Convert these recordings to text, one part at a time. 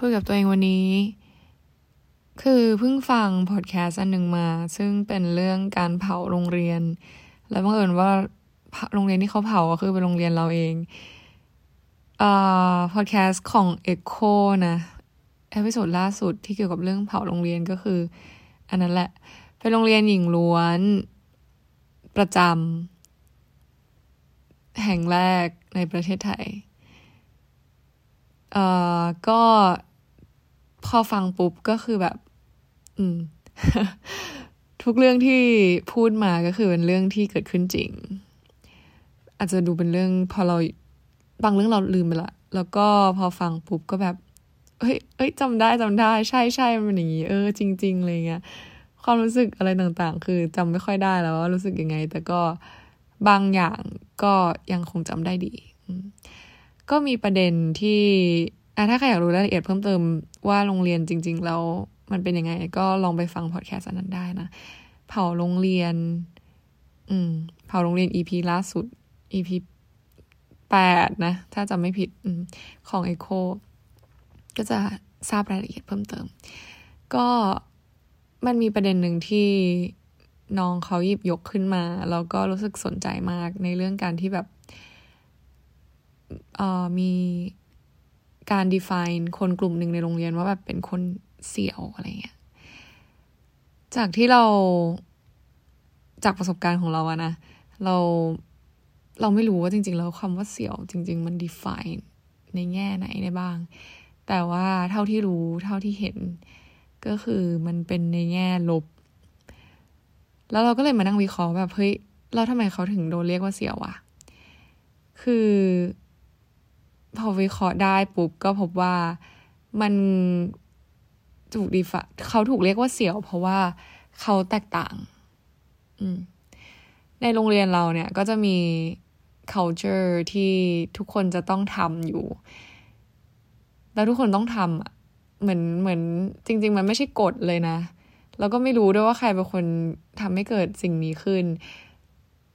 คุยกับตัวเองวันนี้ คือเพิ่งฟังพอดแคสต์อันหนึ่งมา ซึ่งเป็นเรื่องการเผาโรงเรียน แล้วบังเอิญว่าโรงเรียนที่เขาเผาก็คือเป็นโรงเรียนเราเองอ่าพอดแคสต์ของ Echo นะ episode ล่าสุดที่เกี่ยวกับเรื่องเผาโรงเรียนก็คือ อันนั้นแหละ เป็นโรงเรียนหญิงล้วนประจำแห่งแรกในประเทศไทย เอ่อก็พอฟังปุ๊บก็คือแบบ อืม ทุกเรื่องที่พูดมาก็คือเป็นเรื่องที่เกิดขึ้นจริง อาจจะดูเป็นเรื่อง พอเราบางเรื่องเราลืมไปละ แล้วก็พอฟังปุ๊บก็แบบเฮ้ย เอ้ยจำได้จำได้ ใช่ใช่มันเป็นอย่างนี้ เออ จริงๆอะไรเงี้ย ความรู้สึกอะไรต่างๆ คือจำไม่ค่อยได้แล้วว่ารู้สึกยังไง แต่ก็บางอย่างก็ยังคงจำได้ดี ก็มีประเด็นที่ถ้าใครอยากรู้รายละเอียดเพิ่มเติมว่าโรงเรียนจริง ๆ แล้วมันเป็นยังไง ก็ลองไปฟังพอดแคสต์นั้นได้นะ เผาโรงเรียน อืม เผาโรงเรียน EP ล่าสุด EP แปดนะ ถ้าจำไม่ผิดอของไอโคก็จะทราบรายละเอียดเพิ่มเติม ก็มันมีประเด็นหนึ่งที่น้องเขาหยิบยกขึ้นมา แล้วก็รู้สึกสนใจมากในเรื่องการที่แบบ มีการ define คนกลุ่มหนึ่งในโรงเรียนว่าแบบเป็นคนเสี่ยวอะไรเงี้ย จากที่เราจากประสบการณ์ของเราอะนะ เราเราไม่รู้ว่าจริง ๆ แล้วคำว่าเสี่ยวจริง ๆ มัน define ในแง่ไหนได้บ้าง แต่ว่าเท่าที่รู้เท่าที่เห็นก็คือมันเป็นในแง่ลบ แล้วเราก็เลยมานั่งวิเคราะห์แบบเฮ้ยแล้วทำไมเขาถึงโดนเรียกว่าเสี่ยววะคือ พอวิเคราะห์ได้ปุ๊บก็พบว่ามันถูกดีฟะเขาถูกเรียกว่าเสี่ยว เพราะว่าเขาแตกต่าง อืมในโรงเรียนเราเนี่ยก็จะมี culture ที่ทุกคนจะต้องทำอยู่ แล้วทุกคนต้องทำเหมือนเหมือน จริง ๆ มันไม่ใช่กฎเลยนะ แล้วก็ไม่รู้ด้วยว่าใครเป็นคนทำให้เกิดสิ่งนี้ขึ้น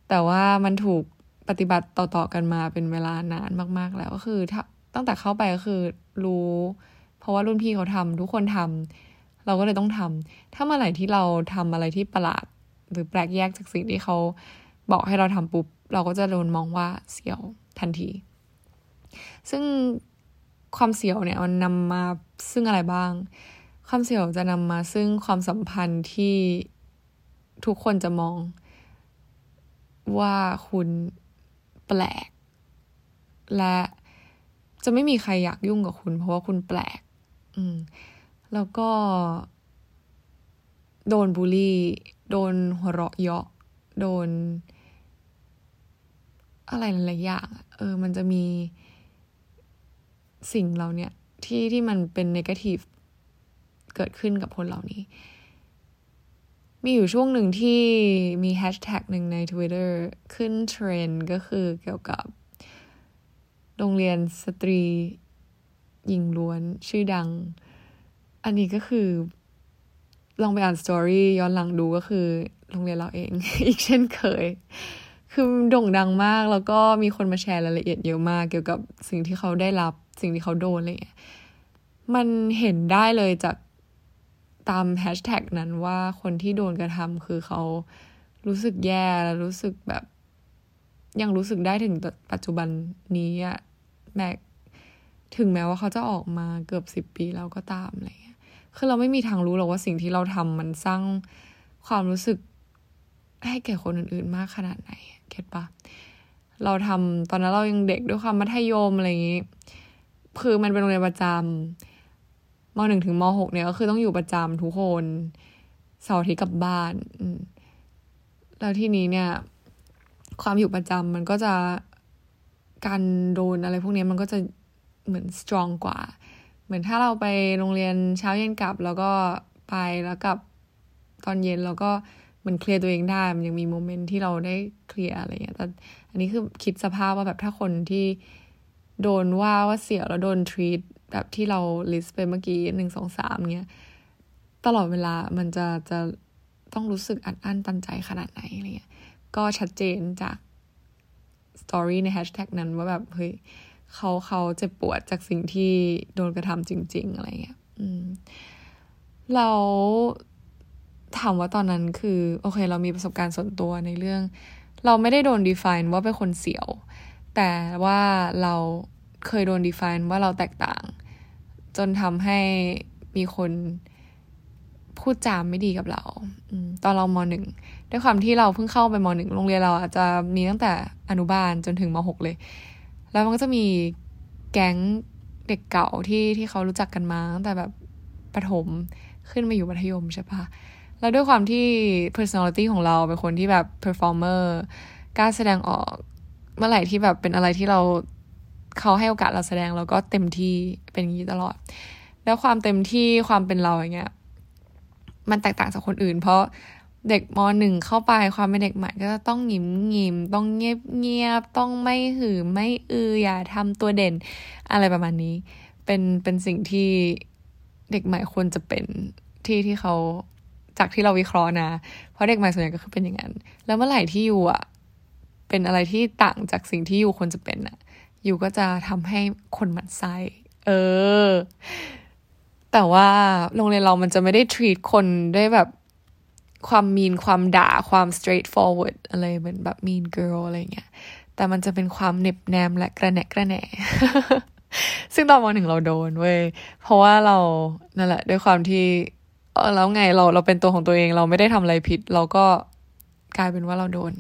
แต่ว่ามันถูก ปฏิบัติต่อๆกันมาเป็นเวลานานมาก ๆ แล้วก็คือถ้าตั้งแต่เข้าไปก็คือรู้ เพราะว่ารุ่นพี่เขาทำทุกคนทำเราก็เลยต้องทำถ้าเมื่อไหร่ที่เราทำอะไรที่ประหลาด หรือแปลกแยกจากสิ่งที่เขาบอกให้เราทำปุ๊บ เราก็จะโดนมองว่าเสียวทันที ซึ่งความเสียวเนี่ยมันนำมาซึ่งอะไรบ้าง ความเสียวจะนำมาซึ่งความสัมพันธ์ที่ทุกคนจะมองว่าคุณ แปลก และจะไม่มีใครอยากยุ่งกับคุณ เพราะว่าคุณแปลก อืม แล้วก็ โดนบูลลี่ โดนหัวเราะเยาะ โดน อะไรหลายอย่าง เออ มันจะมีสิ่งเราเนี่ย ที่ที่มันเป็นนกาทีฟเกิดขึ้นกับคนเหล่านี้ มีอยู่ช่วงหนึ่งที่มีแฮชแท็กหนึ่งใน Twitter ขึ้นเทรนด์ก็คือเกี่ยวกับ โรงเรียนสตรีหญิงล้วนชื่อดัง อันนี้ก็คือ ลองไปอ่านสตอรี่ย้อนหลังดูก็คือ โรงเรียนเราเอง อีกเช่นเคย คือโด่งดังมากแล้วก็มีคนมาแชร์รายละเอียดเยอะมาก เกี่ยวกับสิ่งที่เขาได้รับ สิ่งที่เขาโดนอะไรเงี้ยมันเห็นได้เลยจาก ตามแฮชแท็กนั้นว่าคนที่โดนกระทำคือเขารู้สึกแย่แล้วรู้สึกแบบ ยังรู้สึกได้ถึงปัจจุบันนี้อะแม้ถึงแม้ว่าเขาจะออกมาเกือบสิบปีแล้วก็ตามอะไรเงี้ยคือเราไม่มีทางรู้หรอกว่าสิ่งที่เราทำมันสร้างความรู้สึกให้แก่คนอื่นๆมากขนาดไหนเก็ตปะเราทำตอนนั้นเรายังเด็กด้วยความมัธยมอะไรอย่างงี้ คือมันเป็นโรงเรียนประจำ มหนึ่งถึงมหกเนี่ยก็คือต้องอยู่ประจำทุกคนเสาร์อาทิตย์กลับบ้านแล้วที่นี้เนี่ย ความอยู่ประจำมันก็จะการโดนอะไรพวกนี้มันก็จะเหมือนสตรองกว่า เหมือนถ้าเราไปโรงเรียนเช้าเย็นกลับ แล้วก็ไปแล้วกลับตอนเย็นแล้วก็มันเคลียร์ตัวเองได้ มันยังมีโมเมนต์ที่เราได้เคลียร์อะไรเงี้ยแต่อันนี้คือคิดสภาพว่าแบบถ้าคนที่โดนว่าว่าเสียแล้วโดนทรีต แบบที่เราลิสต์ไปเมื่อกี้หนึ่งสองสามเงี้ยตลอดเวลามันจะจะต้องรู้สึกอัดอั้นตันใจขนาดไหนอะไรเงี้ยก็ชัดเจนจากสตอรี่ในแฮชแท็กนั้นว่าแบบเฮ้ยเขาเขาเจ็บปวดจากสิ่งที่โดนกระทำจริง ๆ อะไรเงี้ยเราถามว่าตอนนั้นคือ โอเค เรามีประสบการณ์ส่วนตัวในเรื่อง เราไม่ได้โดน define ว่าเป็นคนเสียว แต่ว่าเรา เคยโดน define ว่าเราแตกต่าง จนทำให้มีคนพูดจามไม่ดีกับเราตอนเรามหนึ่งด้วยความที่เราเพิ่งเข้าไปมหนึ่งโรงเรียนเราอาจจะมีตั้งแต่อนุบาลจนถึงมหกเลย แล้วมันก็จะมีแก๊งเด็กเก่าที่ที่เขารู้จักกันมาตั้งแต่แบบประถมขึ้นมาอยู่มัธยมใช่ปะแล้วด้วยความที่ personality ของเราเป็นคนที่แบบ performer กล้าแสดงออกเมื่อไหร่ที่แบบเป็นอะไรที่เรา เขาให้โอกาสเราแสดงเราก็เต็มที่เป็นอย่างนี้ตลอด แล้วความเต็มที่ความเป็นเราอย่างเงี้ย มันแตกต่างจากคนอื่น เพราะเด็กมหนึ่งเข้าไปความเป็นเด็กใหม่ก็ต้องหยิมหยิมต้องเงียบเงียบต้องไม่หือไม่อืออย่าทำตัวเด่น อะไรประมาณนี้ เป็นเป็นสิ่งที่เด็กใหม่ควรจะเป็นที่ที่เขาจากที่เราวิเคราะห์นะ เพราะเด็กใหม่ส่วนใหญ่ก็คือเป็นอย่างนั้น แล้วเมื่อไหร่ที่อยู่อะเป็นอะไรที่ต่างจากสิ่งที่อยู่ควรจะเป็นอะ ยู่ก็จะทำให้คนหมั่นไส้เออ แต่ว่าโรงเรียนเรามันจะไม่ได้ treat คนด้วยแบบความมีนความด่าความ straightforward อะไรเหมือนแบบ mean girl อะไรเงี้ย แต่มันจะเป็นความเน็บแนมและกระแหนกระแหนซึ่งตอนมหนึ่งเราโดนเว้ย เพราะว่าเรา นั่นแหละ ด้วยความที่เออแล้วไงเราเราเป็นตัวของตัวเอง เราไม่ได้ทำอะไรผิด เราก็กลายเป็นว่าเราโดน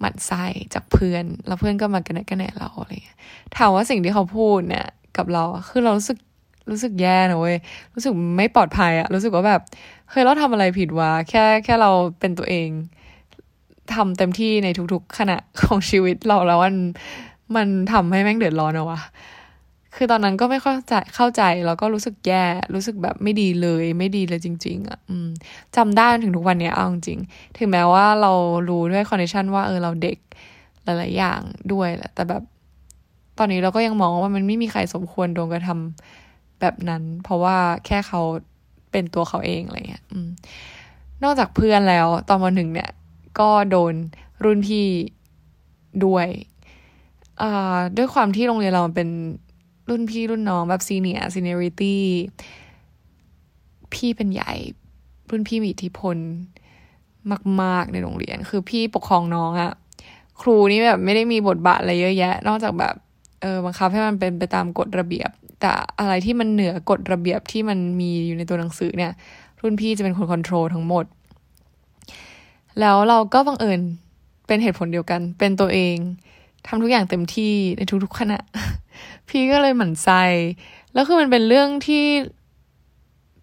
หมั่นไส้จากเพื่อน แล้วเพื่อนก็มากระแนกระแหนเราอะไรเงี้ยถามว่าสิ่งที่เขาพูดเนี่ย กับเราคือเรารู้สึกรู้สึกแย่นะเว้ย รู้สึกไม่ปลอดภัยอะรู้สึกว่าแบบเฮ้ยเราทำอะไรผิดวะแค่แค่เราเป็นตัวเองทำเต็มที่ในทุกๆขณะของชีวิตเราแล้วมันมันทำให้แม่งเดือดร้อนอะวะ คือตอนนั้นก็ไม่เข้าใจเข้าใจแล้วก็รู้สึกแย่รู้สึกแบบไม่ดีเลย ไม่ดีเลยจริง ๆอะอืมจำได้ถึงทุกวันเนี้ยเอาจริงถึงแม้ว่าเรารู้ด้วย condition ว่าเออเราเด็กหลายๆอย่างด้วยแหละแต่แบบตอนนี้เราก็ยังมองว่ามันไม่มีใครสมควรโดนกระทำแบบนั้น เพราะว่าแค่เขาเป็นตัวเขาเองอะไรเงี้ยนอกจากเพื่อนแล้วตอนวันหนึ่งเนี่ย ก็โดนรุ่นพี่ด้วยด้วยความที่โรงเรียนเราเป็น รุ่นพี่รุ่นน้องแบบ senior seniorityพี่เป็นใหญ่ รุ่นพี่มีอิทธิพลมาก ๆ ในโรงเรียน คือพี่ปกครองน้องอะครูนี่แบบไม่ได้มีบทบาทอะไรเยอะแยะ นอกจากแบบเออบังคับให้มันเป็นไปตามกฎระเบียบ แต่อะไรที่มันเหนือกฎระเบียบที่มันมีอยู่ในตัวหนังสือเนี่ย รุ่นพี่จะเป็นคนคอนโทรลทั้งหมด แล้วเราก็บังเอิญเป็นเหตุผลเดียวกัน เป็นตัวเองทำทุกอย่างเต็มที่ในทุกๆขณะ พี่ก็เลยหมั่นใจ แล้วคือมันเป็นเรื่องที่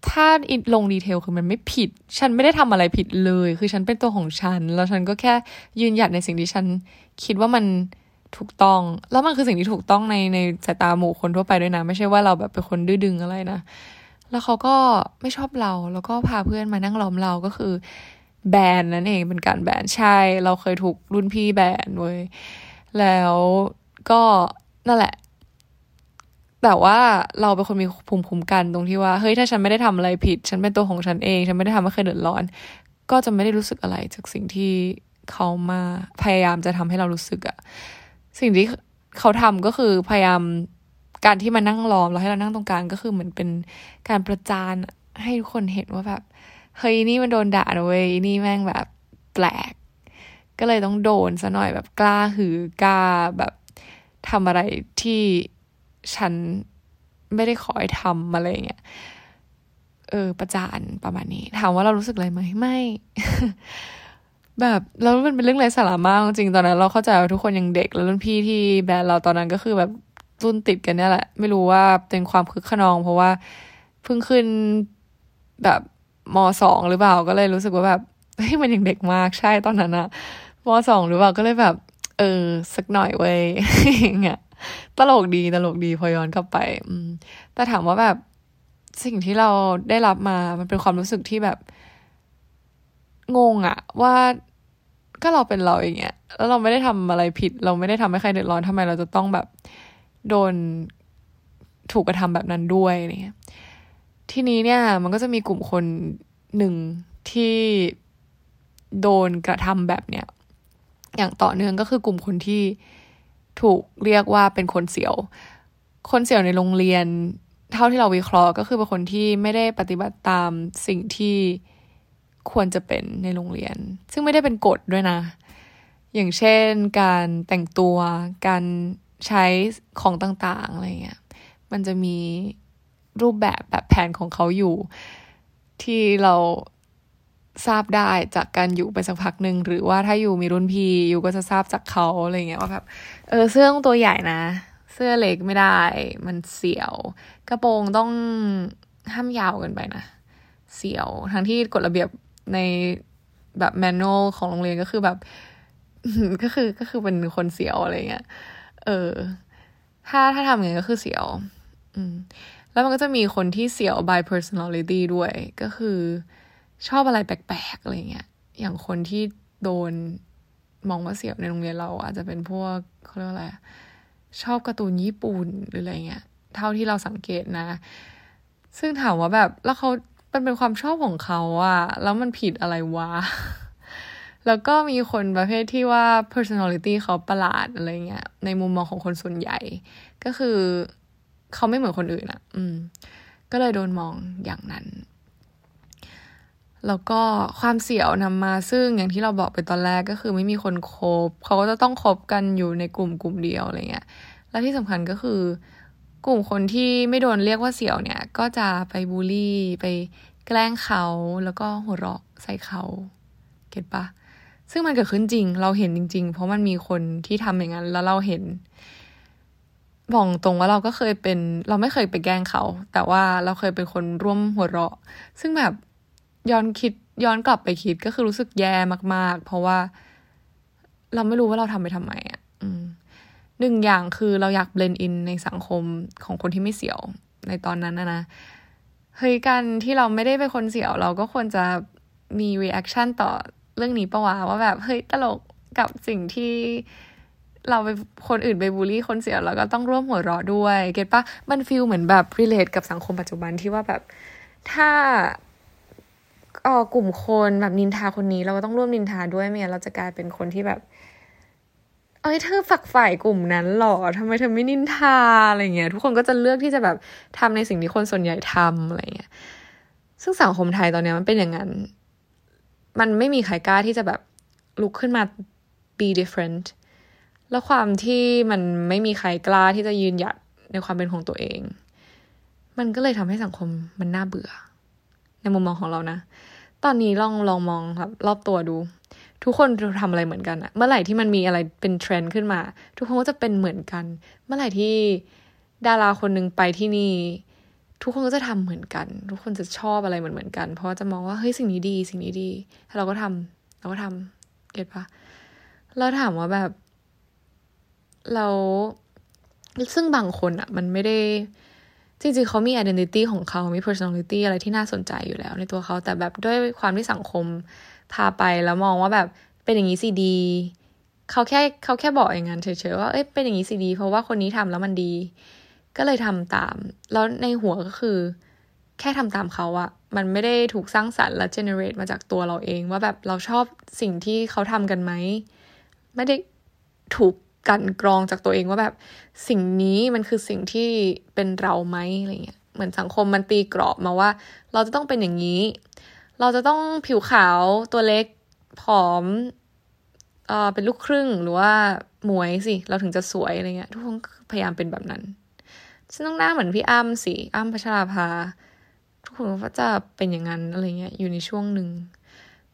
ถ้าลงดีเทลคือมันไม่ผิด ฉันไม่ได้ทำอะไรผิดเลย คือฉันเป็นตัวของฉัน แล้วฉันก็แค่ยืนหยัดในสิ่งที่ฉันคิดว่ามันถูกต้อง แล้วมันคือสิ่งที่ถูกต้องในในสายตาหมู่คนทั่วไปด้วยนะ ไม่ใช่ว่าเราแบบเป็นคนดื้อดึงอะไรนะ แล้วเขาก็ไม่ชอบเรา แล้วก็พาเพื่อนมานั่งล้อมเราก็คือแบนนั่นเองเป็นการแบนใช่ เราเคยถูกรุ่นพี่แบนเว้ยแล้วก็นั่นแหละ แต่ว่าเราเป็นคนมีภูมิคุ้มกันตรงที่ว่าเฮ้ยถ้าฉันไม่ได้ทำอะไรผิด ฉันเป็นตัวของฉันเอง ฉันไม่ได้ทำให้ใครเดือดร้อน ก็จะไม่ได้รู้สึกอะไรจากสิ่งที่เขามาพยายามจะทำให้เรารู้สึกอะสิ่งที่เขาทำก็คือพยายามการที่มานั่งล้อมแล้วให้เรานั่งตรงกลางก็คือเหมือนเป็นการประจานให้ทุกคนเห็นว่าแบบเฮ้ยนี่มันโดนด่าเว้ยนี่แม่งแบบแปลก ก็เลยต้องโดนซะหน่อยแบบกล้าหือกล้าแบบทำอะไรที่ ฉันไม่ได้ขอให้ทำอะไรเงี้ยเออ ประจานประมาณนี้ ถามว่าเรารู้สึกอะไรไหมไม่ แบบแล้วมันเป็นเรื่องไร้สาระมากจริงตอนนั้น เราเข้าใจว่าทุกคนยังเด็กแล้วรุ่นพี่ที่แบรนด์เราตอนนั้นก็คือแบบรุ่นติดกันเนี่ยแหละ ไม่รู้ว่าเป็นความคึกขนอง เพราะว่าเพิ่งขึ้นแบบมสองหรือเปล่าก็เลยรู้สึกว่าแบบเฮ้ยมันยังเด็กมากใช่ตอนนั้นอะมสองหรือเปล่าก็เลยแบบ เออ สักหน่อยเว้ยเงี้ย ตลกดีตลกดีพอย้อนกลับไป อืม แต่ถามว่าแบบสิ่งที่เราได้รับมา มันเป็นความรู้สึกที่แบบ งงอะว่าก็เราเป็นเราอย่างเงี้ยแล้วเราไม่ได้ทำอะไรผิด เราไม่ได้ทำให้ใครเดือดร้อนทำไมเราจะต้องแบบ โดนถูกกระทำแบบนั้นด้วยเนี่ยทีนี้เนี่ย มันก็จะมีกลุ่มคนหนึ่งที่โดนกระทำแบบเนี้ยอย่างต่อเนื่องก็คือกลุ่มคนที่ ถูกเรียกว่าเป็นคนเสียว คนเสียวในโรงเรียน เท่าที่เราวิเคราะห์ก็คือเป็นคนที่ไม่ได้ปฏิบัติตามสิ่งที่ควรจะเป็นในโรงเรียน ซึ่งไม่ได้เป็นกฎด้วยนะ อย่างเช่นการแต่งตัว การใช้ของต่างๆอะไรเงี้ย มันจะมีรูปแบบแบบแผนของเขาอยู่ ที่เรา ทราบได้จากการอยู่ไปสักพักหนึ่งหรือว่าถ้าอยู่มีรุ่นพี่อยู่ก็จะทราบจากเขาอะไรเงี้ยว่าแบบเออเสื้อต้องตัวใหญ่นะ เสื้อเล็กไม่ได้ มันเสียว กระโปรงต้องห้ามยาวเกินไปนะ เสียวทั้งที่กฎระเบียบในแบบแมนนวลของโรงเรียนก็คือแบบ ก็คือก็คือเป็นคนเสียวอะไรเงี้ยเออ ถ้าถ้าทำอย่างนี้ก็คือเสียว อืม แล้วมันก็จะมีคนที่เสียว by personality ด้วยก็คือ ชอบอะไรแปลกๆอะไรเงี้ย อย่างคนที่โดนมองว่าเสียวในโรงเรียนเราอาจจะเป็นพวกเขาเรียกว่าอะไรชอบการ์ตูนญี่ปุ่นหรืออะไรเงี้ย เท่าที่เราสังเกตนะ ซึ่งถามว่าแบบแล้วเขามันเป็นความชอบของเขาอะแล้วมันผิดอะไรวะ แล้วก็มีคนประเภทที่ว่า personality เขาประหลาดอะไรเงี้ย ในมุมมองของคนส่วนใหญ่ ก็คือเขาไม่เหมือนคนอื่นอะอืม ก็เลยโดนมองอย่างนั้น แล้วก็ความเสี่ยวนำมาซึ่งอย่างที่เราบอกไปตอนแรกก็คือไม่มีคนคบ เขาก็จะต้องคบกันอยู่ในกลุ่มกลุ่มเดียวอะไรเงี้ยและที่สำคัญก็คือกลุ่มคนที่ไม่โดนเรียกว่าเสี่ยวเนี่ย ก็จะไปบูลลี่ ไปแกล้งเขาแล้วก็หัวเราะใส่เขาเก็ตปะซึ่งมันเกิดขึ้นจริง เราเห็นจริง ๆ เพราะมันมีคนที่ทำอย่างนั้น แล้วเราเห็น บอกตรงว่าเราก็เคยเป็น เราไม่เคยไปแกล้งเขา แต่ว่าเราเคยเป็นคนร่วมหัวเราะ ซึ่งแบบ ย้อนคิดย้อนกลับไปคิดก็คือรู้สึกแย่มาก ๆ เพราะว่า เราไม่รู้ว่าเราทำไปทำไมอะหนึ่งอย่างคือเราอยาก blend in ในสังคมของคนที่ไม่เสี่ยวในตอนนั้นนะนะเฮ้ยการที่เราไม่ได้เป็นคนเสี่ยว เราก็ควรจะมี reaction ต่อเรื่องนี้ปะวะว่าแบบเฮ้ยตลกกับสิ่งที่เราไปคนอื่นไปบูลลี่คนเสี่ยวเราก็ต้องร่วมหัวเราะด้วย get ปะมัน feel เหมือนแบบ relate กับสังคมปัจจุบันที่ว่าแบบ ถ้า ออกลุ่มคนแบบนินทาคนนี้ เราก็ต้องร่วมนินทาด้วยไม่งั้นเราจะกลายเป็นคนที่แบบ เอ้ยเธอฝักฝ่ายกลุ่มนั้นหรอทำไมเธอไม่นินทาอะไรเงี้ยทุกคนก็จะเลือกที่จะแบบทำในสิ่งที่คนส่วนใหญ่ทำอะไรเงี้ยซึ่งสังคมไทยตอนนี้มันเป็นอย่างนั้น มันไม่มีใครกล้าที่จะแบบลุกขึ้นมา be different แล้วความที่มันไม่มีใครกล้าที่จะยืนหยัดในความเป็นของตัวเอง มันก็เลยทำให้สังคมมันน่าเบื่อ ในมุมมองของเรานะ ตอนนี้ลองลองมองครับ รอบตัวดู ทุกคนทำอะไรเหมือนกันอะเมื่อไหร่ที่มันมีอะไรเป็นเทรนด์ขึ้นมา ทุกคนก็จะเป็นเหมือนกัน เมื่อไหร่ที่ดาราคนหนึ่งไปที่นี่ ทุกคนก็จะทำเหมือนกัน ทุกคนจะชอบอะไรเหมือนเหมือนกัน เพราะจะมองว่าเฮ้ยสิ่งนี้ดี สิ่งนี้ดีเราก็ทำเราก็ทำเก็ตปะแล้วถามว่าแบบ เราซึ่งบางคนอะมันไม่ได้ จริงๆเขามี identity ของเขา มี personality อะไรที่น่าสนใจอยู่แล้วในตัวเขา แต่แบบด้วยความที่สังคมพาไปแล้วมองว่าแบบเป็นอย่างนี้สิดี เขาแค่เขาแค่บอกอย่างนั้นเฉยๆว่า เอ้ย เป็นอย่างนี้สิดี เพราะว่าคนนี้ทำแล้วมันดี ก็เลยทำตาม แล้วในหัวก็คือ แค่ทำตามเขาอะมันไม่ได้ถูกสร้างสรรค์และ generate มาจากตัวเราเอง ว่าแบบเราชอบสิ่งที่เขาทำกันไหม ไม่ได้ถูก กันกรองจากตัวเองว่าแบบสิ่งนี้มันคือสิ่งที่เป็นเราไหมอะไรเงี้ยเหมือนสังคมมันตีกรอบมาว่า เราจะต้องเป็นอย่างนี้ เราจะต้องผิวขาวตัวเล็กผอมเออเป็นลูกครึ่งหรือว่าหมวยสิเราถึงจะสวยอะไรเงี้ยทุกคนพยายามเป็นแบบนั้นฉันต้องหน้าเหมือนพี่อ้ำสิอ้ำพัชราภาทุกคนก็จะเป็นอย่างนั้นอะไรเงี้ยอยู่ในช่วงหนึ่ง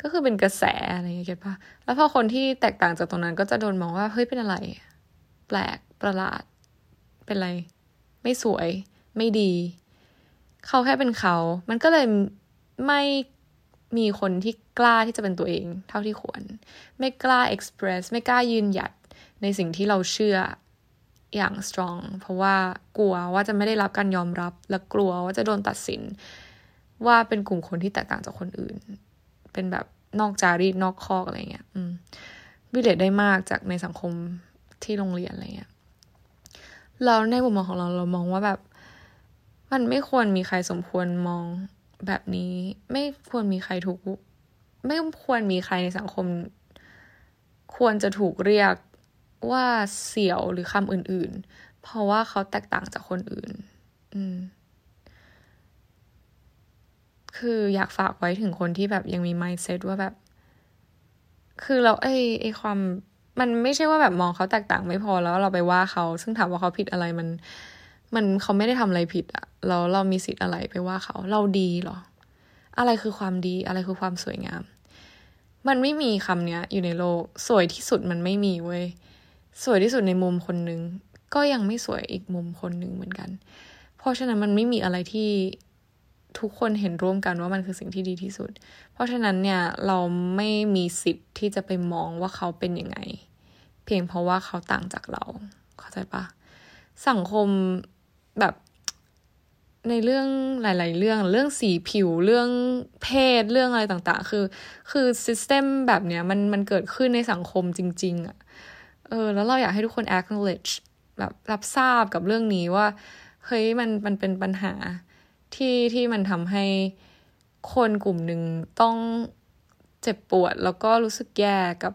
ก็คือเป็นกระแสอะไรอย่างเงี้ยเก็ตปะแล้วพอคนที่แตกต่างจากตรงนั้นก็จะโดนมองว่าเฮ้ยเป็นอะไร แปลกประหลาด เป็นอะไร ไม่สวย ไม่ดี เขาแค่เป็นเขา มันก็เลยไม่มีคนที่กล้าที่จะเป็นตัวเอง เท่าที่ควร ไม่กล้า express ไม่กล้ายืนหยัดในสิ่งที่เราเชื่ออย่าง strong เพราะว่ากลัวว่าจะไม่ได้รับการยอมรับ และกลัวว่าจะโดนตัดสิน ว่าเป็นกลุ่มคนที่แตกต่างจากคนอื่น เป็นแบบนอกจารีตนอกคอกอะไรเงี้ยอืมวิเลตได้มากจากในสังคมที่โรงเรียนอะไรเงี้ยเราในมุมมองของเราเรามองว่าแบบ มันไม่ควรมีใครสมควรมองแบบนี้ ไม่ควรมีใครถูก ไม่ควรมีใครในสังคม ควรจะถูกเรียกว่าเสียวหรือคำอื่น ๆ เพราะว่าเขาแตกต่างจากคนอื่น อืม คืออยากฝากไว้ถึงคนที่แบบยังมี mindset ว่าแบบ คือเราไอ้ไอ้ความมันไม่ใช่ว่าแบบมองเขาแตกต่างไม่พอแล้วเราไปว่าเขา ซึ่งถามว่าเขาผิดอะไรมัน มันเขาไม่ได้ทำอะไรผิดอะเราเรามีสิทธิ์อะไรไปว่าเขา เราดีหรอ อะไรคือความดีอะไรคือความสวยงาม มันไม่มีคำเนี้ย อยู่ในโลก สวยที่สุดมันไม่มีเว้ยสวยที่สุดในมุมคนหนึ่งก็ยังไม่สวยอีกมุมคนหนึ่งเหมือนกัน เพราะฉะนั้นมันไม่มีอะไรที่ ทุกคนเห็นร่วมกันว่ามันคือสิ่งที่ดีที่สุด เพราะฉะนั้นเนี่ยเราไม่มีสิทธิ์ที่จะไปมองว่าเขาเป็นยังไง เพียงเพราะว่าเขาต่างจากเรา เข้าใจปะสังคมแบบในเรื่องหลาย ๆ เรื่องเรื่องสีผิวเรื่องเพศเรื่องอะไรต่างๆ คือ คือซิสเต็มแบบเนี้ยมันมันเกิดขึ้นในสังคมจริง ๆอะเออแล้วเราอยากให้ทุกคน acknowledge แบบรับทราบกับเรื่องนี้ว่าเฮ้ยมันมันเป็นปัญหา ที่ที่มันทำให้คนกลุ่มหนึ่งต้องเจ็บปวด แล้วก็รู้สึกแย่กับ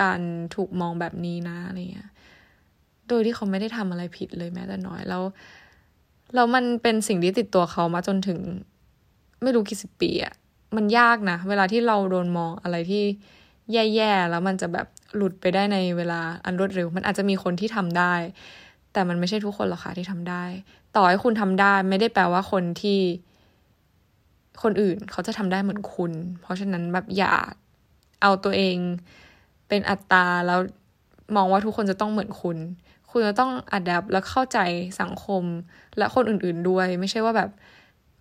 การถูกมองแบบนี้นะอะไรเงี้ย โดยที่เขาไม่ได้ทำอะไรผิดเลยแม้แต่น้อยแล้วแล้วมันเป็นสิ่งที่ติดตัวเขามาจนถึง ไม่รู้กี่สิบปีอะมันยากนะ เวลาที่เราโดนมองอะไรที่แย่ๆแล้วมันจะแบบหลุดไปได้ในเวลาอันรวดเร็ว มันอาจจะมีคนที่ทำได้ แต่มันไม่ใช่ทุกคนหรอกค่ะที่ทำได้ ต่อให้คุณทำได้ ไม่ได้แปลว่าคนที่ คนอื่นเขาจะทำได้เหมือนคุณ เพราะฉะนั้นแบบอย่าเอาตัวเองเป็นอัตตาแล้วมองว่าทุกคนจะต้องเหมือนคุณ คุณจะต้องอัดแอปและเข้าใจสังคมและคนอื่นๆด้วย ไม่ใช่ว่าแบบ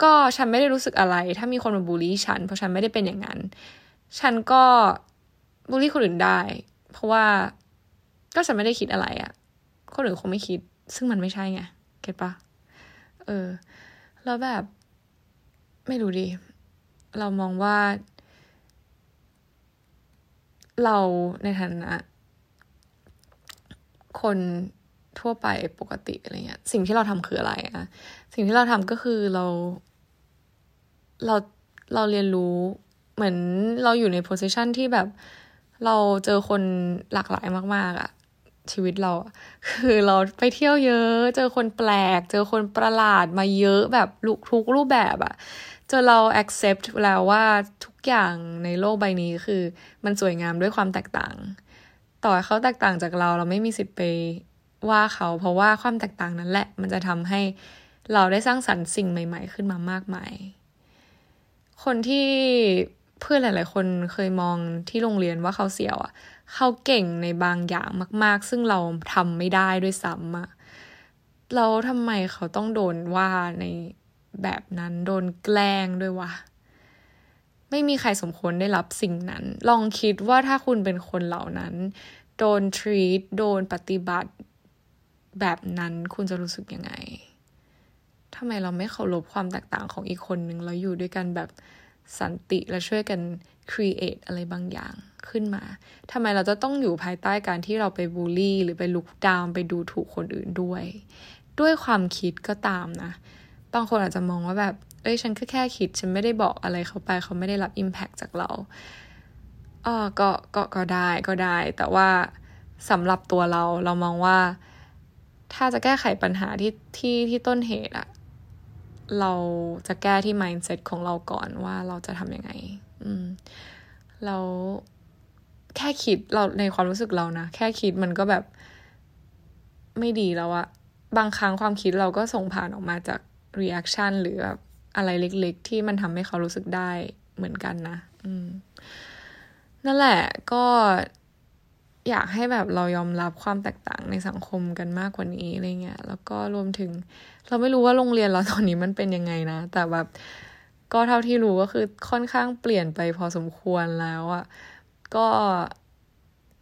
ก็ฉันไม่ได้รู้สึกอะไร ถ้ามีคนมาบูลลี่ฉัน เพราะฉันไม่ได้เป็นอย่างนั้น ฉันก็บูลลี่คนอื่นได้ เพราะว่าก็ฉันไม่ได้คิดอะไรอะ คนอื่นคงไม่คิด ซึ่งมันไม่ใช่ไงเก็ตปะเออ แล้วแบบ ไม่รู้ดิ เรามองว่า เราในฐานะ คนทั่วไปปกติอะไรเงี้ย สิ่งที่เราทำคืออะไรอะสิ่งที่เราทำก็คือเราเราเราเรียนรู้เหมือนเราอยู่ในโพสิชันที่แบบ เราเจอคนหลากหลายมาก ๆอะ ชีวิตเรา คือเราไปเที่ยวเยอะ เจอคนแปลก เจอคนประหลาดมาเยอะแบบลุคทุกรูปแบบอะจนเรา accept แล้วว่าทุกอย่างในโลกใบนี้คือมันสวยงามด้วยความแตกต่าง ต่อให้เขาแตกต่างจากเราเราไม่มีสิทธิ์ไปว่าเขาเพราะว่าความแตกต่างนั้นแหละ มันจะทำให้เราได้สร้างสรรค์สิ่งใหม่ ๆ ขึ้นมามากมาย คนที่เพื่อนหลาย ๆ คนเคยมองที่โรงเรียนว่าเขาเสียวอะ่ะ เขาเก่งในบางอย่างมาก ๆ ซึ่งเราทำไม่ได้ด้วยซ้ำอะแล้วทำไมเขาต้องโดนว่าในแบบนั้นโดนแกล้งด้วยวะไม่มีใครสมควรได้รับสิ่งนั้น ลองคิดว่าถ้าคุณเป็นคนเหล่านั้น โดนทรีตโดนปฏิบัติแบบนั้นคุณจะรู้สึกยังไงทำไมเราไม่เคารพความแตกต่างของอีกคนหนึ่งแล้วอยู่ด้วยกันแบบสันติและช่วยกัน create อะไรบางอย่าง ขึ้นมาทำไมเราจะต้องอยู่ภายใต้การที่เราไปบูลลี่ หรือไปลุกดาวไปดูถูกคนอื่นด้วย ด้วยความคิดก็ตามนะ บางคนอาจจะมองว่าแบบ เอ้ยฉันก็แค่คิด ฉันไม่ได้บอกอะไรเขาไป เขาไม่ได้รับ impact จากเราอ๋อก็ก็ก็ได้ก็ได้ แต่ว่าสำหรับตัวเราเรามองว่า ถ้าจะแก้ไขปัญหาที่ที่ที่ต้นเหตุอะเราจะแก้ที่ mindset ของเราก่อนว่าเราจะทำยังไง อืมเรา แค่คิดเราในความรู้สึกเรานะ แค่คิดมันก็แบบไม่ดีแล้วอะบางครั้งความคิดเราก็ส่งผ่านออกมาจาก reaction หรือแบบอะไรเล็ก ๆ ที่มันทำให้เขารู้สึกได้เหมือนกันนะ อืม นั่นแหละก็อยากให้แบบเรายอมรับความแตกต่างในสังคมกันมากกว่านี้อะไรเงี้ย แล้วก็รวมถึง เราไม่รู้ว่าโรงเรียนเราตอนนี้มันเป็นยังไงนะ แต่แบบก็เท่าที่รู้ก็คือค่อนข้างเปลี่ยนไปพอสมควรแล้วอะ ก็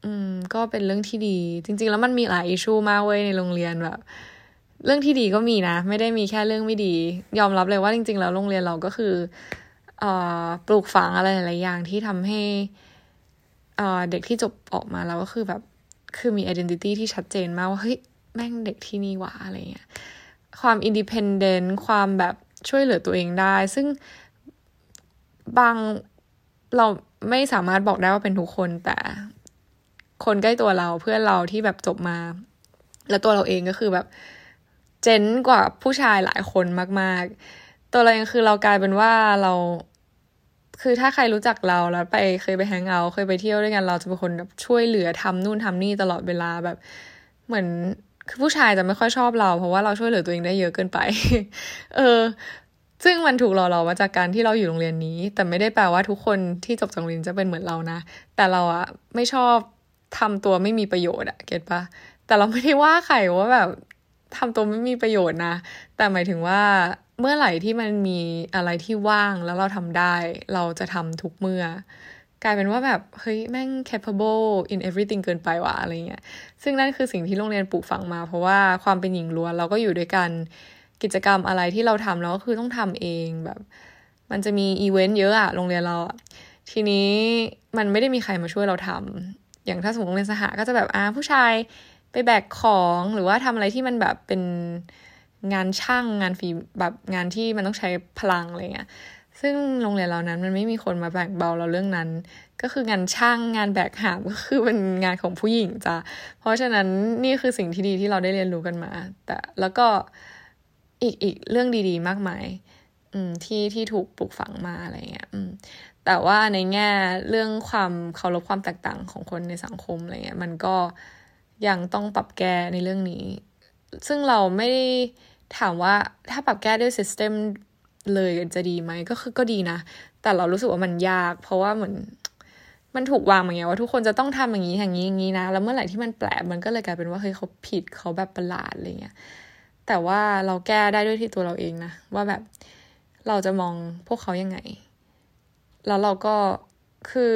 อืมก็เป็นเรื่องที่ดี จริง ๆ แล้วมันมีหลายอิชูมากเว้ยในโรงเรียนแบบ เรื่องที่ดีก็มีนะ ไม่ได้มีแค่เรื่องไม่ดี ยอมรับเลยว่าจริง ๆ แล้วโรงเรียนเราก็คือเอ่อปลูกฝังอะไรหลายอย่างที่ทำให้เด็กที่จบออกมาแล้วก็คือแบบคือมี identity ที่ชัดเจนมากว่าเฮ้ยแม่งเด็กที่นี่ว่าอะไรเงี้ยความ independent ความแบบช่วยเหลือตัวเองได้ ซึ่งบางเรา ไม่สามารถบอกได้ว่าเป็นทุกคนแต่คนใกล้ตัวเราเพื่อนเราที่แบบจบมา แล้วตัวเราเองก็คือแบบเจนกว่าผู้ชายหลายคนมาก ๆ ตัวเราเองคือเรากลายเป็นว่าเราคือถ้าใครรู้จักเราแล้วไปเคยไปแฮงเอาท์เคยไปเที่ยวด้วยกันเราจะเป็นคนแบบช่วยเหลือทำนู่นทำนี่ตลอดเวลาแบบ เหมือนคือผู้ชายจะไม่ค่อยชอบเรา เพราะว่าเราช่วยเหลือตัวเองได้เยอะเกินไป เออ ซึ่งมันถูกหล่อหลอมาจากการที่เราอยู่โรงเรียนนี้ แต่ไม่ได้แปลว่าทุกคนที่จบจากโรงเรียนจะเป็นเหมือนเรานะ แต่เราอะไม่ชอบทำตัวไม่มีประโยชน์อะเก็ตปะแต่เราไม่ได้ว่าใครว่าแบบทำตัวไม่มีประโยชน์นะ แต่หมายถึงว่าเมื่อไหร่ที่มันมีอะไรที่ว่างแล้วเราทำได้ เราจะทำทุกเมื่อ กลายเป็นว่าแบบ เฮ้ย แม่ง capable in everything เกินไปว่ะอะไรเงี้ย ซึ่งนั่นคือสิ่งที่โรงเรียนปลูกฝังมา เพราะว่าความเป็นหญิงล้วนเราก็อยู่ด้วยกัน กิจกรรมอะไรที่เราทำเราก็คือต้องทำเองแบบ มันจะมีอีเวนต์เยอะอะโรงเรียนเราอะทีนี้มันไม่ได้มีใครมาช่วยเราทำอย่างถ้าสมมติโรงเรียนสหก็จะแบบอ่าผู้ชายไปแบกของหรือว่าทำอะไรที่มันแบบเป็นงานช่างงานฝีแบบงานที่มันต้องใช้พลังอะไรเงี้ยซึ่งโรงเรียนเรานั้นมันไม่มีคนมาแบ่งเบาเราเรื่องนั้น ก็คืองานช่างงานแบกหามก็คือเป็นงานของผู้หญิงจ้ะเพราะฉะนั้นนี่คือสิ่งที่ดีที่เราได้เรียนรู้กันมา แต่แล้วก็ อีกอีกเรื่องดีๆ มากมาย อืมที่ที่ถูกปลูกฝังมาอะไรเงี้ยอืมแต่ว่าในแง่เรื่องความเคารพความแตกต่างของคนในสังคมอะไรเงี้ยมันก็ยังต้องปรับแก้ในเรื่องนี้ ซึ่งเราไม่ได้ถามว่าถ้าปรับแก้ด้วยซิสเต็มเลยจะดีไหมก็คือก็ดีนะ แต่เรารู้สึกว่ามันยาก เพราะว่าเหมือนมันถูกวางมาไงว่าทุกคนจะต้องทำอย่างนี้อย่างนี้อย่างนี้นะ แล้วเมื่อไหร่ที่มันแปลกมันก็เลยกลายเป็นว่าเฮ้ยเขาผิดเขาแบบประหลาดอะไรเงี้ย แต่ว่าเราแก้ได้ด้วยที่ตัวเราเองนะ ว่าแบบเราจะมองพวกเขายังไง แล้วเราก็คือ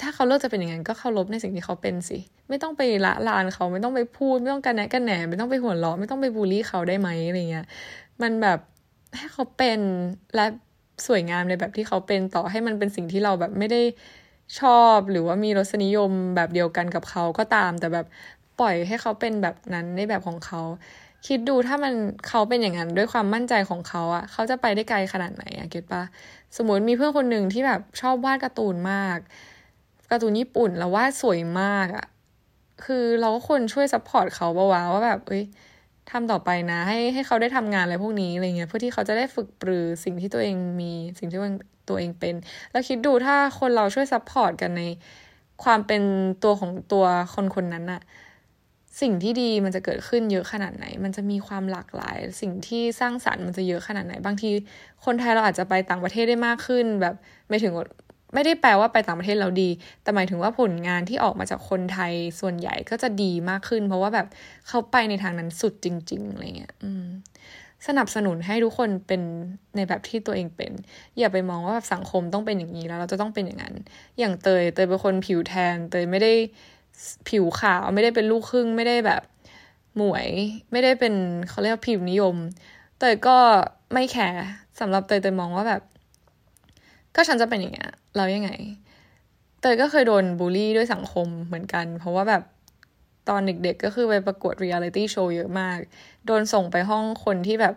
ถ้าเขาเลือกจะเป็นอย่างนั้นก็เคารพในสิ่งที่เขาเป็นสิ ไม่ต้องไปละลานเขาไม่ต้องไปพูด ไม่ต้องกันแหนกันแหนไม่ต้องไปหัวเราะไม่ต้องไปบูลลี่เขาได้ไหมอะไรเงี้ยมันแบบให้เขาเป็นและสวยงามในแบบที่เขาเป็นต่อให้มันเป็นสิ่งที่เราแบบไม่ได้ชอบหรือว่ามีรสนิยมแบบเดียวกันกับเขาก็ตาม แต่แบบปล่อยให้เขาเป็นแบบนั้นในแบบของเขา คิดดูถ้ามันเขาเป็นอย่างนั้นด้วยความมั่นใจของเขาอะเขาจะไปได้ไกลขนาดไหนอะ get ปะสมมติมีเพื่อนคนหนึ่งที่แบบชอบวาดการ์ตูนมากการ์ตูนญี่ปุ่นแล้ววาดสวยมากอะคือเราก็ควรช่วย support เขาปะวะว่าแบบเอ้ยทำต่อไปนะ ให้ให้เขาได้ทำงานอะไรพวกนี้อะไรเงี้ยเพื่อที่เขาจะได้ฝึกปรือสิ่งที่ตัวเองมีสิ่งที่ตัวเองเป็น แล้วคิดดูถ้าคนเราช่วย support กันในความเป็นตัวของตัวคนคนนั้นอะ สิ่งที่ดีมันจะเกิดขึ้นเยอะขนาดไหน มันจะมีความหลากหลาย สิ่งที่สร้างสรรค์มันจะเยอะขนาดไหน บางทีคนไทยเราอาจจะไปต่างประเทศได้มากขึ้น แบบไม่ถึงไม่ได้แปลว่าไปต่างประเทศแล้วดี แต่หมายถึงว่าผลงานที่ออกมาจากคนไทยส่วนใหญ่ก็จะดีมากขึ้น เพราะว่าแบบเขาไปในทางนั้นสุดจริงๆอะไรเงี้ยสนับสนุนให้ทุกคนเป็นในแบบที่ตัวเองเป็น อย่าไปมองว่าแบบสังคมต้องเป็นอย่างนี้แล้วเราจะต้องเป็นอย่างนั้น อย่างเตยเตยเป็นคนผิวแทน เตยไม่ได้ ผิวขาวไม่ได้เป็นลูกครึ่ง ไม่ได้แบบหมวย ไม่ได้เป็นเขาเรียกผิวนิยม เตยก็ไม่แคร์สำหรับเตยเตยมองว่าแบบ ก็ฉันจะเป็นอย่างเงี้ยเรายังไง เตยก็เคยโดนบูลลี่ด้วยสังคมเหมือนกัน เพราะว่าแบบตอนเด็กๆก็คือไปประกวดเรียลิตี้โชว์เยอะมาก โดนส่งไปห้องคนที่แบบ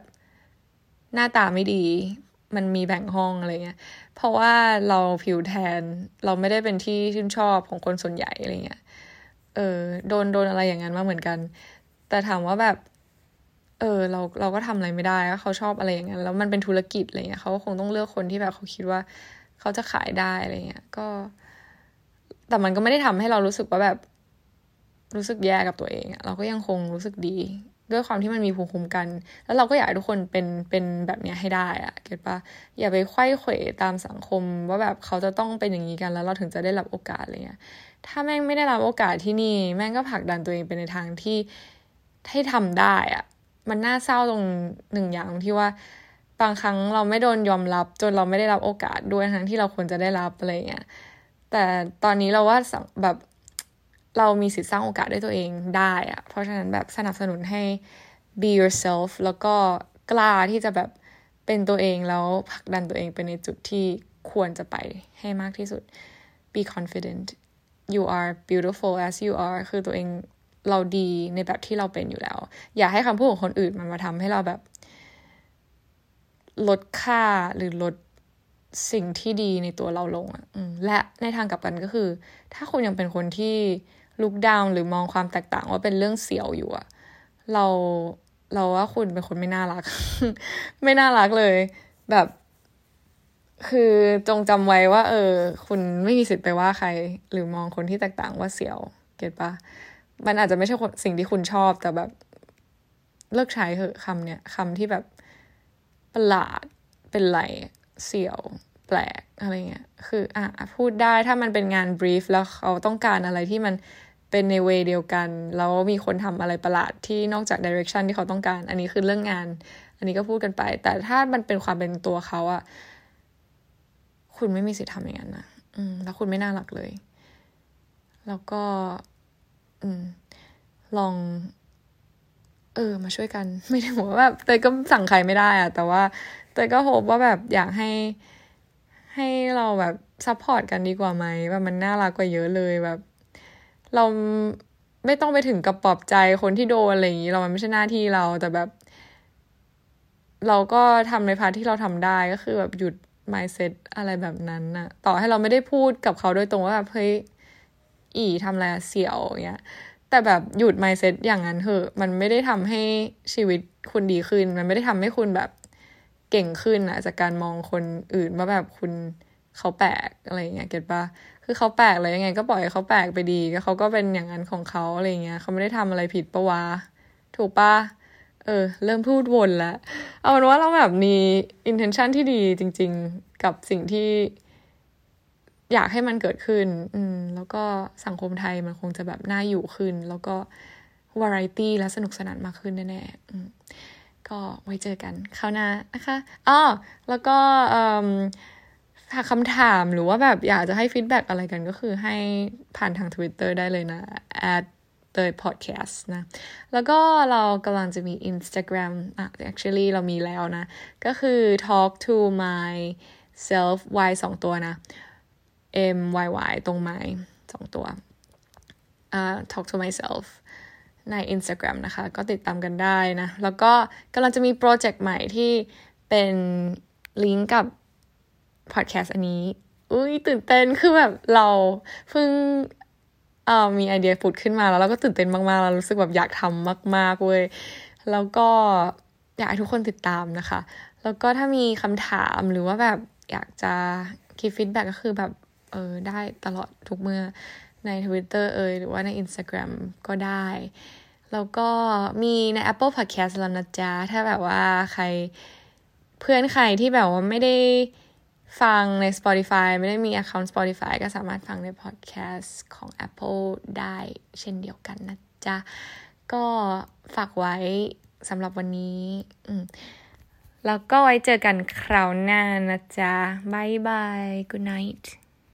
หน้าตาไม่ดี มันมีแบ่งห้องอะไรเงี้ย เพราะว่าเราผิวแทน เราไม่ได้เป็นที่ชื่นชอบของคนส่วนใหญ่อะไรเงี้ย เออโดนโดนอะไรอย่างนั้นมาเหมือนกัน แต่ถามว่าแบบ เออ เราเราก็ทำอะไรไม่ได้เขาชอบอะไรอย่างเงี้ยแล้วมันเป็นธุรกิจอะไรเงี้ยเขาก็คงต้องเลือกคนที่แบบเขาคิดว่า เขาจะขายได้อะไรเงี้ยก็ แต่มันก็ไม่ได้ทำให้เรารู้สึกว่าแบบ รู้สึกแย่กับตัวเองเราก็ยังคงรู้สึกดี ด้วยความที่มันมีภูมิคุ้มกัน แล้วเราก็อยากให้ทุกคนเป็นเป็นแบบนี้ให้ได้อะเก็ตปะอย่าไปไข้เขวตามสังคม ว่าแบบเขาจะต้องเป็นอย่างนี้กันแล้วเราถึงจะได้รับโอกาสอะไรเงี้ย ถ้าแม่งไม่ได้รับโอกาสที่นี่ แม่งก็ผลักดันตัวเองไปในทางที่ให้ทำได้อะมันน่าเศร้าตรงหนึ่งอย่างที่ว่าบางครั้งเราไม่โดนยอมรับ จนเราไม่ได้รับโอกาสด้วยทั้งที่เราควรจะได้รับอะไรเงี้ยแต่ตอนนี้เราว่าแบบเรามีสิทธิ์สร้างโอกาสด้วยตัวเองได้อะเพราะฉะนั้นแบบสนับสนุนให้ be yourself แล้วก็กล้าที่จะแบบเป็นตัวเองแล้วผลักดันตัวเองไปในจุดที่ควรจะไปให้มากที่สุด be confident you are beautiful as you are คือตัวเองเราดีในแบบที่เราเป็นอยู่แล้ว อย่าให้คำพูดของคนอื่นมันมาทำให้เราแบบ ลดค่าหรือลดสิ่งที่ดีในตัวเราลงอะ่ะและในทางกลับกันก็คือ ถ้าคุณยังเป็นคนที่ลุกดาวหรือมองความแตกต่างว่าเป็นเรื่องเสียวอยู่อะเราเราว่าคุณเป็นคนไม่น่ารัก ไม่น่ารักเลย แบบ คือจงจำไว้ว่า เออ คุณไม่มีสิทธิ์ไปว่าใคร หรือมองคนที่แตกต่างว่าเสียว เก็ตปะมันอาจจะไม่ใช่สิ่งที่คุณชอบแต่แบบ เลิกใช้เหอะคำเนี้ยคำที่แบบประหลาดเป็นไรเสียวแปลกอะไรเงี้ย คืออะพูดได้ถ้ามันเป็นงานบรีฟแล้วเขาต้องการอะไรที่มันเป็นในเวเดียวกัน แล้วมีคนทำอะไรประหลาดที่นอกจากดิเรกชันที่เขาต้องการ อันนี้คือเรื่องงาน อันนี้ก็พูดกันไป แต่ถ้ามันเป็นความเป็นตัวเขาอะ คุณไม่มีสิทธิ์ทำอย่างนั้นนะอืม แล้วคุณไม่น่ารักเลย แล้วก็ อืม ลอง เออ มาช่วยกัน ไม่ได้บอกว่าแบบเตยก็สั่งใครไม่ได้อะแต่ว่าเตยก็ hope ว่าแบบอยากให้ ให้เราแบบ support กันดีกว่าไหมว่ามันน่ารักกว่าเยอะเลยแบบ เราไม่ต้องไปถึงกับปลอบใจคนที่โดนอะไรอย่างนี้เรามันไม่ใช่หน้าที่เราแต่แบบ เราก็ทำใน part ที่เราทำได้ก็คือแบบหยุด mindset อะไรแบบนั้นนะต่อให้เราไม่ได้พูดกับเขาโดยตรงว่าแบบเฮ้ยอีทำอะไรเสี่ยวอย่างเงี้ยแต่แบบหยุด mindset อย่างนั้นเถอะมันไม่ได้ทำให้ชีวิตคุณดีขึ้น มันไม่ได้ทำให้คุณแบบเก่งขึ้นอะจากการมองคนอื่นว่าแบบคุณเขาแปลกอะไรเงี้ย get ปะคือเขาแปลกแล้วยังไง ก็ปล่อยเขาแปลกไปดีก็เขาก็เป็นอย่างนั้นของเขาอะไรเงี้ยเขาไม่ได้ทำอะไรผิดปะวะถูกปะ เออ เริ่มพูดวนแล้ว เอาเป็นว่าเราแบบมี intention ที่ดีจริง ๆ กับสิ่งที่อยากให้มันเกิดขึ้น อืม แล้วก็สังคมไทยมันคงจะแบบน่าอยู่ขึ้น แล้วก็วาไรตี้และสนุกสนานมากขึ้นแน่ๆก็ไว้เจอกันคราวหน้านะคะอ๋อแล้วก็ถาคำถามหรือว่าแบบอยากจะให้ฟีดแบ็อะไรกันก็คือให้ผ่านทาง Twitter ได้เลยนะ at เตย podcast นะ แล้วก็เรากำลังจะมี Instagram อะ actually เรามีแล้วนะ ก็คือ talk to myself y สองตัวนะ m y y ตรงไม้สองตัวอ่า talk to myself ใน Instagram นะคะ ก็ติดตามกันได้นะ แล้วก็กำลังจะมีโปรเจกต์ใหม่ที่เป็นลิงก์กับพอดแคสต์อันนี้ อุ้ยตื่นเต้น คือแบบเราเพิ่ง เออมีไอเดียฟุดขึ้นมาแล้วเราก็ตื่นเต้นมากๆเรารู้สึกแบบอยากทำมาก ๆเว้ยแล้วก็อยากให้ทุกคนติดตามนะคะ แล้วก็ถ้ามีคำถามหรือว่าแบบอยากจะคิดฟีดแบ็กก็คือแบบเออได้ตลอดทุกเมื่อใน Twitter เอยหรือว่าใน Instagram ก็ได้ แล้วก็มีใน Apple Podcast แล้วนะจ๊ะ ถ้าแบบว่าใครเพื่อนใครที่แบบว่าไม่ได้ ฟังใน Spotify ไม่ได้มี account Spotify ก็สามารถฟังใน podcast ของ Apple ได้เช่นเดียวกันนะจ๊ะ ก็ฝากไว้สำหรับวันนี้แล้วก็ไว้เจอกันคราวหน้านะจ๊ะบายบาย good night